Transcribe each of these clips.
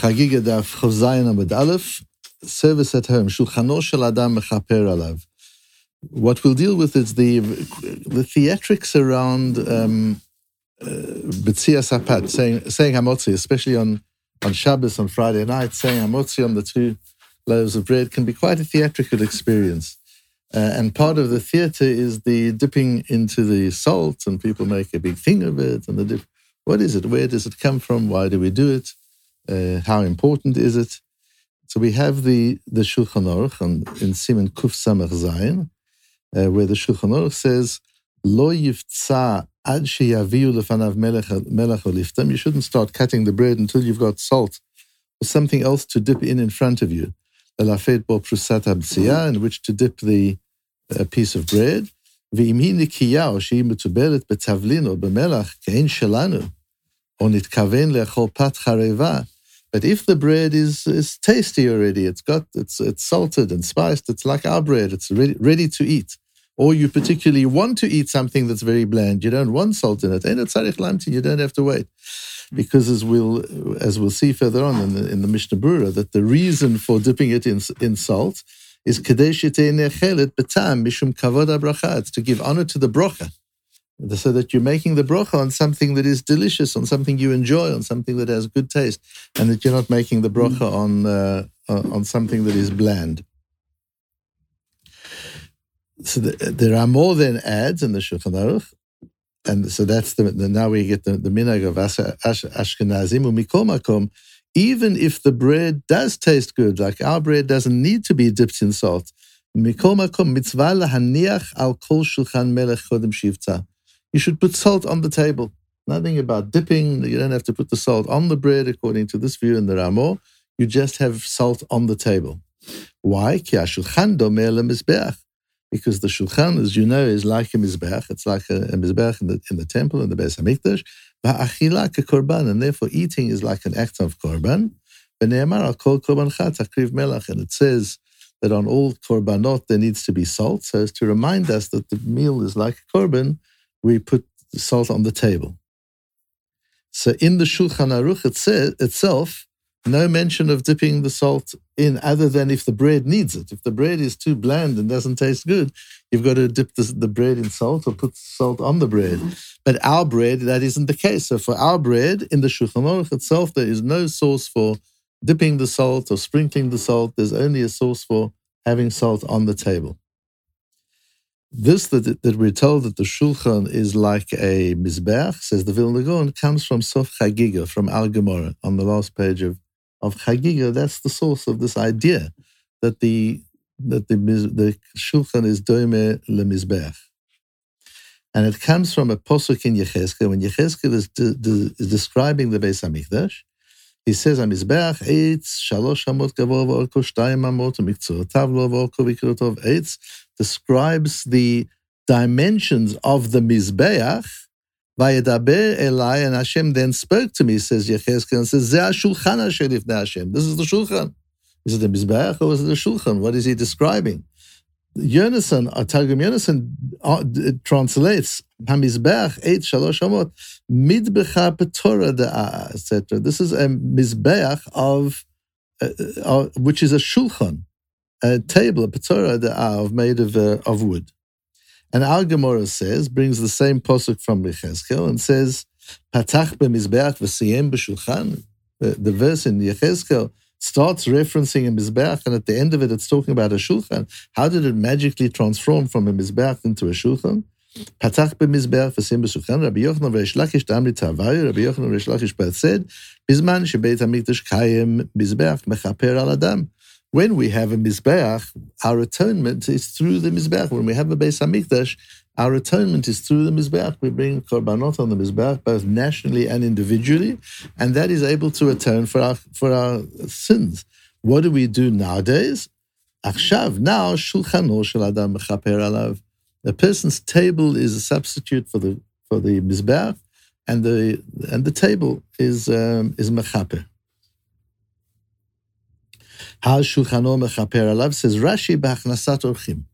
Chagiga Daf Chaf Zayin Amud Aleph, service at home, Shulchano Shel Adam Mechaper Alav. What we'll deal with is the the theatrics around um, uh, Sapat, saying, saying Hamotzi, especially on, on Shabbos, on Friday night, saying Hamotzi on the two loaves of bread can be quite a theatrical experience. Uh, and part of the theater is the dipping into the salt, and people make a big thing of it. And the dip, what is it? Where does it come from? Why do we do it? Uh, how important is it? So we have the, the Shulchan Aruch on, in Siman Kuf Samach Zayin, uh, where the Shulchan Aruch says, Lo yivtza ad sheyaviu lefanav melech oliftam. You shouldn't start cutting the bread until you've got salt or something else to dip in in front of you. Elafet bo prusat in which to dip the uh, piece of bread. ואם היא נקייה או שהיא מתובלת בתבלין או במלח, כאין שלנו, או נתכוון לאכול פת חרבה, but if the bread is, is tasty already, it's got it's it's salted and spiced, it's like our bread, it's ready, ready to eat. Or you particularly want to eat something that's very bland, you don't want salt in it. And it's You don't have to wait. Mm. Because as we'll as we'll see further on in the in the Mishnah Berurah, that the reason for dipping it in in salt is mishum kavod It's to give honor to the bracha so that you're making the brocha on something that is delicious, on something you enjoy, on something that has good taste, and that you're not making the brocha mm. on uh, on something that is bland. So the, there are more than ads in the Shulchan Aruch, and so that's the, the now we get the, the minhag of Ashkenazim umikol makom. Even if the bread does taste good, like our bread doesn't need to be dipped in salt, makom mitzvah lahaniach al kol shulchan melech chodem shivtza you should put salt on the table. Nothing about dipping. You don't have to put the salt on the bread, according to this view in the Ramo. You just have salt on the table. Why? Because the shulchan, as you know, is like a mizbeach. It's like a, a mizbeach in the, in the temple, in the Beis Hamikdash. korban, and therefore eating is like an act of korban. And it says that on all korbanot there needs to be salt, so as to remind us that the meal is like a korban, we put salt on the table. So in the Shulchan Aruch itself, no mention of dipping the salt in other than if the bread needs it. If the bread is too bland and doesn't taste good, you've got to dip the, the bread in salt or put salt on the bread. But our bread, that isn't the case. So for our bread, in the Shulchan Aruch itself, there is no source for dipping the salt or sprinkling the salt. There's only a source for having salt on the table. This that, that we're told that the Shulchan is like a Mizbeach, says the Vilna Gaon, comes from Sof Chagiga, from Al Gemara, on the last page of, of Chagiga. That's the source of this idea that the that the, the Shulchan is Doime le Mizbeach. And it comes from a posuk in Yechezkel. When Yechezkel is, de, de, is describing the Beis Hamikdash, he says, "Amizbeach etz shalosh amot gavur v'orko shtayim amot tavlo v'orko v'kirotov etz." Describes the dimensions of the mizbeach. Vayedaber elai and Hashem then spoke to me. Says Yechezkel and says, "Zeh shulchan asher ifne Hashem." This is the shulchan. Is it the mizbeach or is it the shulchan? What is he describing? Yonason, or Targum Yonason uh, translates Hamizbeach eight shalosh amot midbecha petora de'a etc. This is a mizbeach of uh, uh, which is a shulchan, a table, a petora de'a made of uh, of wood. And Al Gemara says brings the same posuk from Yechezkel and says patach b'mizbeach v'siyem b'shulchan. The, the verse in Yechezkel starts referencing a Mizbeach, and at the end of it, it's talking about a Shulchan. How did it magically transform from a Mizbeach into a Shulchan? Patach b'mizbeach v'sim b'suchan, Rabbi Yochanan v'resh lakish d'amri t'avayu, Rabbi Yochanan v'resh lakish said, bizman shebeit hamikdash kayem mizbeach mechaper al adam. When we have a mizbeach, our atonement is through the mizbeach. When we have a beis hamikdash, our atonement is through the Mizbeach. We bring korbanot on the Mizbeach, both nationally and individually, and that is able to atone for our, for our sins. What do we do nowadays? Achshav, now, shulchano shel adam alav. A person's table is a substitute for the for the Mizbeach, and the and the table is um, is mechaper. How shulchano mechaper alav says Rashi b'achnasat orchim.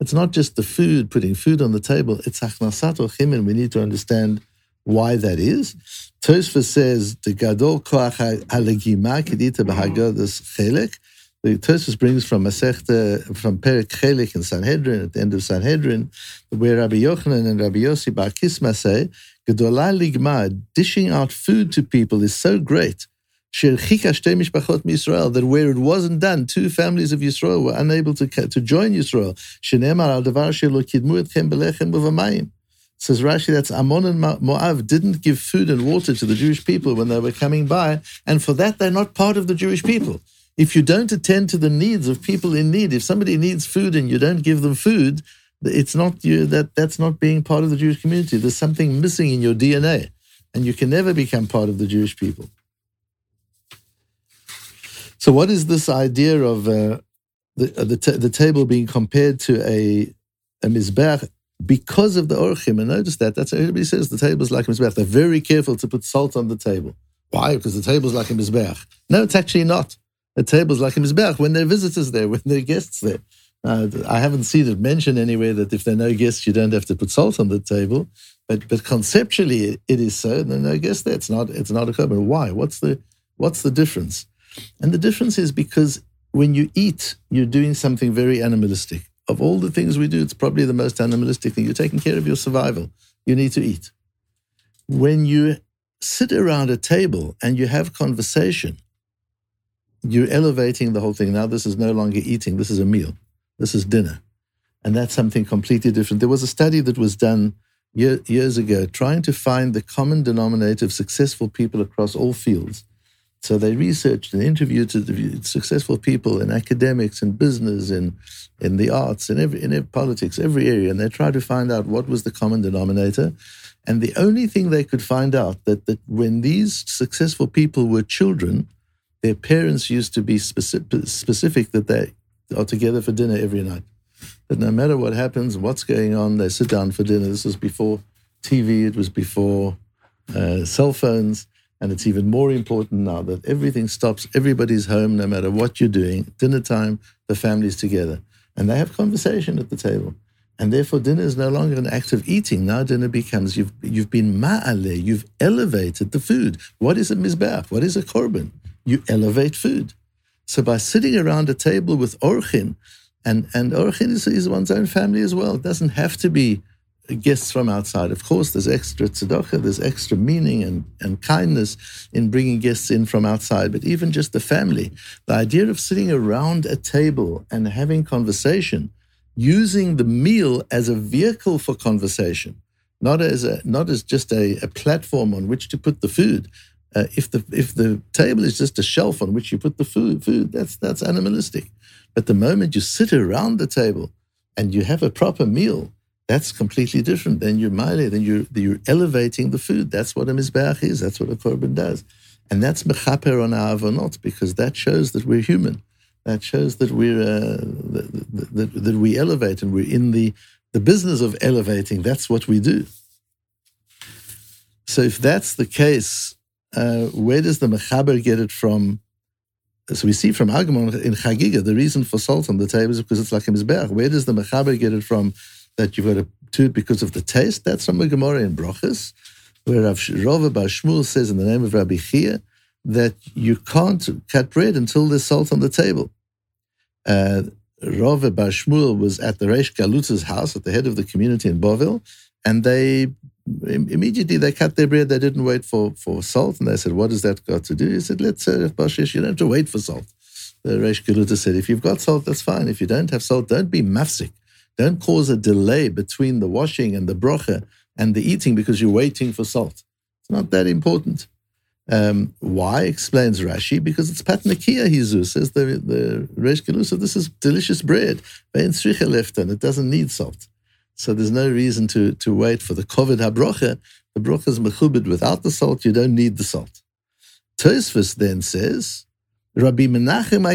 It's not just the food, putting food on the table, it's achnasat ochim, and we need to understand why that is. Tosfos says the gadol koach halegima kedita b'hagadas chelek. The Tosfos brings from Masechta from Perek Chelek in Sanhedrin at the end of Sanhedrin, where Rabbi Yochanan and Rabbi Yossi Bar Kisma say, "Gedolah ligma, dishing out food to people is so great." That where it wasn't done, two families of Yisrael were unable to, to join Yisrael. Says Rashi, that's Ammon and Moab didn't give food and water to the Jewish people when they were coming by, and for that they're not part of the Jewish people. If you don't attend to the needs of people in need, if somebody needs food and you don't give them food, it's not you that that's not being part of the Jewish community. There's something missing in your DNA, and you can never become part of the Jewish people. So, what is this idea of uh, the the, t- the table being compared to a a mizbech because of the orchim. And notice that. That's everybody says the table is like a mizbech. They're very careful to put salt on the table. Why? Because the table is like a mizbech. No, it's actually not. The table is like a mizbech when there are visitors there, when there are guests there. Uh, I haven't seen it mentioned anywhere that if there are no guests, you don't have to put salt on the table. But but conceptually, it is so. Are no guests there. It's not. It's not a korban. Why? What's the What's the difference? And the difference is because when you eat, you're doing something very animalistic of all the things we do, it's probably the most animalistic thing. You're taking care of your survival. You need to eat. When you sit around a table and you have conversation, you're elevating the whole thing. Now, this is no longer eating, this is a meal, this is dinner. And that's something completely different. There was a study that was done year, years ago trying to find the common denominator of successful people across all fields. So they researched and interviewed successful people in academics and business and in the arts and every, in politics, every area, and they tried to find out what was the common denominator. And the only thing they could find out that, that when these successful people were children, their parents used to be specific, specific that they are together for dinner every night. That no matter what happens, what's going on, they sit down for dinner. This was before TV, it was before uh, cell phones. And it's even more important now that everything stops. Everybody's home, no matter what you're doing. Dinner time, the family's together. And they have conversation at the table. And therefore, dinner is no longer an act of eating. Now, dinner becomes you've, you've been ma'ale, you've elevated the food. What is a mizbeach? What is a korban? You elevate food. So, by sitting around a table with orchin, and, and orchin is, is one's own family as well. It doesn't have to be guests from outside. Of course, there's extra tzedakah, there's extra meaning and, and kindness in bringing guests in from outside, but even just the family. The idea of sitting around a table and having conversation, using the meal as a vehicle for conversation, not as, a, not as just a, a platform on which to put the food. Uh, if the if the table is just a shelf on which you put the food, food that's that's animalistic. But the moment you sit around the table and you have a proper meal, that's completely different. Then you're ma'ale, then you're, you're elevating the food. That's what a mizbeach is. That's what a korban does. And that's mechaper on our avonot because that shows that we're human. That shows that we're uh, that, that, that, we elevate and we're in the the business of elevating. That's what we do. So if that's the case, uh, where does the mechaber get it from? So we see from Agamon in Chagiga, the reason for salt on the table is because it's like a mizbeach. Where does the mechaber get it from? That you've got to do it because of the taste. That's from the Gemara in Brochus, where Rav Rova Bar Shmuel says in the name of Rabbi Chia that you can't cut bread until there's salt on the table. Uh, Rova Bar Shmuel was at the Reish Galuta's house at the head of the community in Bovil, and they immediately they cut their bread. They didn't wait for, for salt, and they said, "What has that got to do?" He said, "Let's uh, Bashish, you don't have to wait for salt." The Reish Galuta said, "If you've got salt, that's fine. If you don't have salt, don't be mafsik. Don't cause a delay between the washing and the brocha and the eating because you're waiting for salt. It's not that important. Um, why? Explains Rashi, because it's patnakia hizu, says the, the Reish Galusa, this is delicious bread. it doesn't need salt. So there's no reason to, to wait for the kovid habrocha. The brocha is mechubed without the salt, you don't need the salt. Tosfos then says, Rabbi Menachem.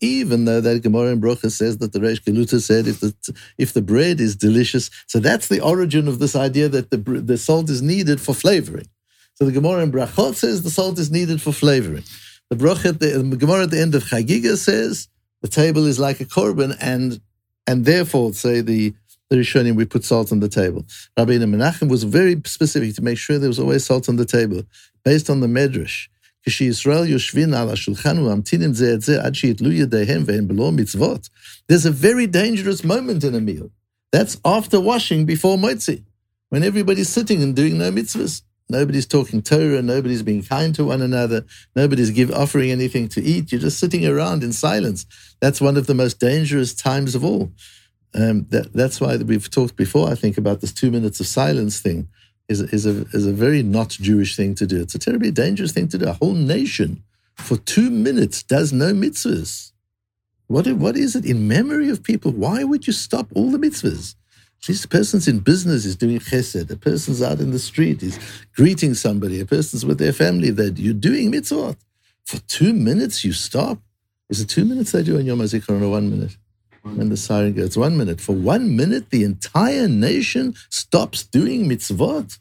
Even though that Gemara in Brocha says that the Reish Galuta said if the if the bread is delicious, so that's the origin of this idea that the the salt is needed for flavoring. So the Gemara in Brachot says the salt is needed for flavoring. The Brocha, the, the Gemara at the end of Chagiga says the table is like a korban, and and therefore say the the Rishonim, we put salt on the table. Rabbeinu Menachem was very specific to make sure there was always salt on the table, based on the Medrash. There's a very dangerous moment in a meal. That's after washing before motzi, when everybody's sitting and doing no mitzvahs. Nobody's talking Torah. Nobody's being kind to one another. Nobody's give, offering anything to eat. You're just sitting around in silence. That's one of the most dangerous times of all. Um, that, that's why we've talked before, I think, about this two minutes of silence thing is, is, a, is a very not Jewish thing to do. It's a terribly dangerous thing to do. A whole nation for two minutes does no mitzvahs. What, what is it in memory of people? Why would you stop all the mitzvahs? This person's in business is doing chesed. A person's out in the street, is greeting somebody. A person's with their family. That you're doing mitzvot. For two minutes, you stop. Is it two minutes they do in Yom HaZikaron or one minute? When the siren goes, one minute. For one minute, the entire nation stops doing mitzvot.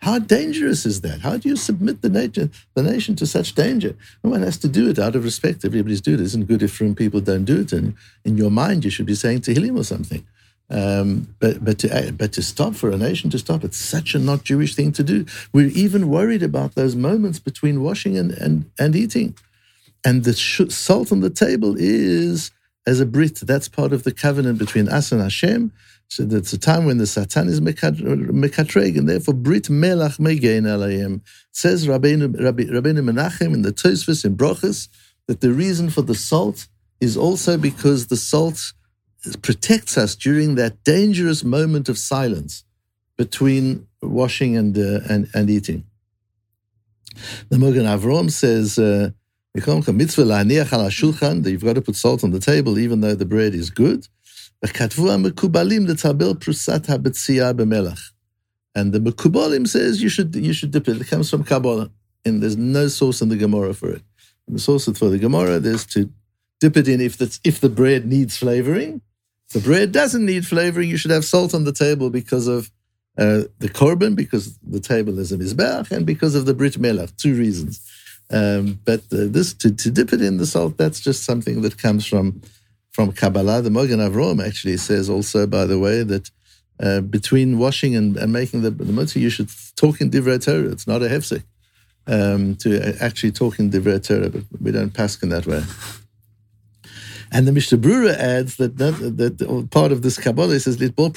How dangerous is that? How do you submit the, nature, the nation to such danger? No one has to do it out of respect. Everybody's doing it. It isn't good if people don't do it. And in your mind, you should be saying Tehillim or something. Um, but but to but to stop for a nation to stop, it's such a not Jewish thing to do. We're even worried about those moments between washing and and, and eating, and the sh- salt on the table is as a brit. That's part of the covenant between us and Hashem. So that's a time when the Satan is mekatreg, and therefore Brit Melach Megain Alayim. Says Rabbeinu, Rabbeinu Menachem in the Tosfos in Brochus that the reason for the salt is also because the salt protects us during that dangerous moment of silence between washing and, uh, and, and eating. The Mogen Avrom says, uh, that you've got to put salt on the table even though the bread is good. And the Mekubalim says you should, you should dip it. It comes from Kabbalah, and there's no source in the Gemara for it. And the source for the Gemara is to dip it in if, that's, if the bread needs flavoring, If the bread doesn't need flavoring. You should have salt on the table because of uh, the korban, because the table is a mizbeach, and because of the brit melach. Two reasons. Um, but this to, to dip it in the salt, that's just something that comes from from Kabbalah. The Mogen Avrom actually says also, by the way, that uh, between washing and, and making the, the mitzvah, you should talk in divrei Torah. It's not a hefsek um, to actually talk in divrei Torah, but we don't pass in that way. And the Mishnah Brura adds that, that, that part of this Kabbalah says, gimel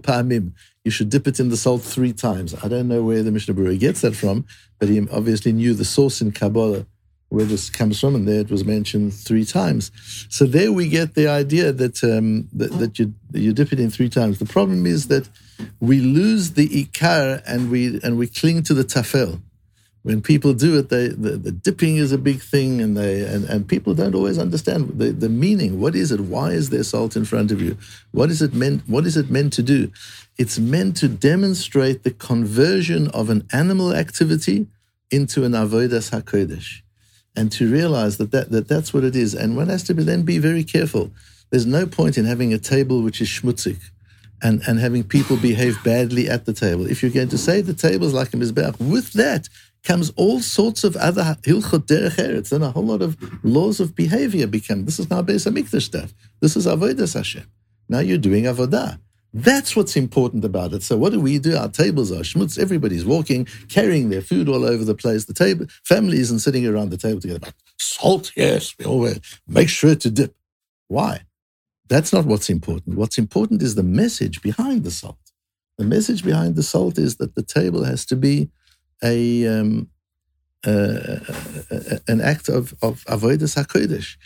pa'amim. You should dip it in the salt three times. I don't know where the Mishnah Brura gets that from, but he obviously knew the source in Kabbalah where this comes from, and there it was mentioned three times. So there we get the idea that um, that, that, you you dip it in three times. The problem is that we lose the ikar and we and we cling to the tafel when people do it, they, the, the, dipping is a big thing, and they and, and people don't always understand the, the meaning. What is it? Why is there salt in front of you? What is it meant? What is it meant to do? It's meant to demonstrate the conversion of an animal activity into an avodas hakodesh, and to realize that, that that that's what it is. And one has to be, then be very careful. There's no point in having a table which is schmutzig and, and having people behave badly at the table. If you're going to say the table is like a mizbeach, with that comes all sorts of other hilchot derech eretz, and a whole lot of laws of behavior become. This is now Beis Hamikdash stuff. This is avodas Hashem. Now you're doing avodah. That's what's important about it. So what do we do? Our tables are schmutz. Everybody's walking, carrying their food all over the place. The table, family isn't sitting around the table together. But salt, yes, we always make sure to dip. Why? That's not what's important. What's important is the message behind the salt. The message behind the salt is that the table has to be a um, an act of of avodas hakodesh.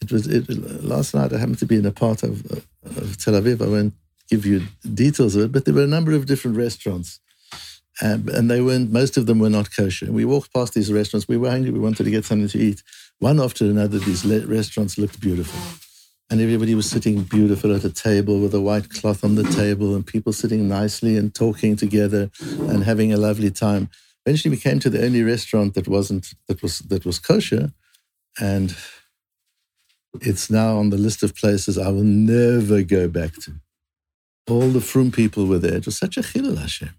It was it, last night. I happened to be in a part of, of Tel Aviv. I won't give you details of it, but there were a number of different restaurants, um, and they weren't. Most of them were not kosher. We walked past these restaurants. We were hungry. We wanted to get something to eat. One after another, these restaurants looked beautiful and everybody was sitting beautiful at a table with a white cloth on the table and people sitting nicely and talking together and having a lovely time Eventually, we came to the only restaurant that wasn't that was that was kosher, and it's now on the list of places I will never go back to. All the frum people were there. It was such a chilul Hashem.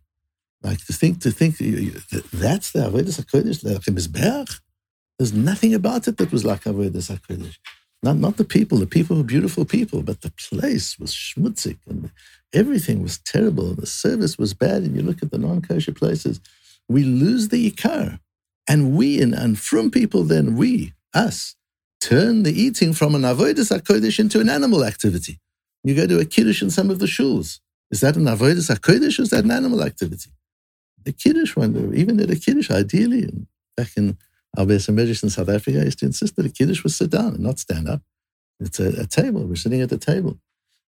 Like to think to think that's the avodas hakodesh, the mizbeach. There's nothing about it that was like avodas hakodesh. Not, not the people. The people were beautiful people, but the place was schmutzig and everything was terrible. And the service was bad. And you look at the non kosher places, we lose the ikar. And we, and, and from people, then we, us, turn the eating from an avodas HaKodesh into an animal activity. You go to a kiddush in some of the shuls. Is that an avodas HaKodesh or is that an animal activity? The kiddush one, even at a kiddush, ideally, back in our Medrash in South Africa, I used to insist that a kiddush was sit down and not stand up. It's a, a table. We're sitting at the table.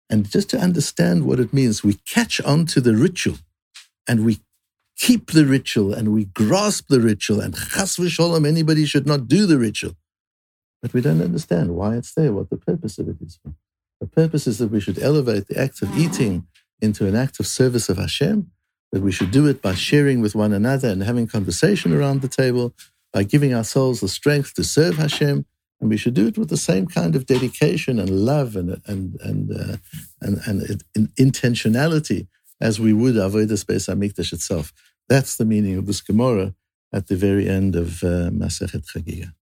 And just to understand what it means, we catch on to the ritual and we keep the ritual and we grasp the ritual and chas v'sholom, anybody should not do the ritual. But we don't understand why it's there, what the purpose of it is. The purpose is that we should elevate the act of eating into an act of service of Hashem, that we should do it by sharing with one another and having conversation around the table, by giving ourselves the strength to serve Hashem, and we should do it with the same kind of dedication and love and and and uh, and, and, intentionality as we would avodas beis hamikdash itself. That's the meaning of this Gemara at the very end of uh, Masechet Chagiga.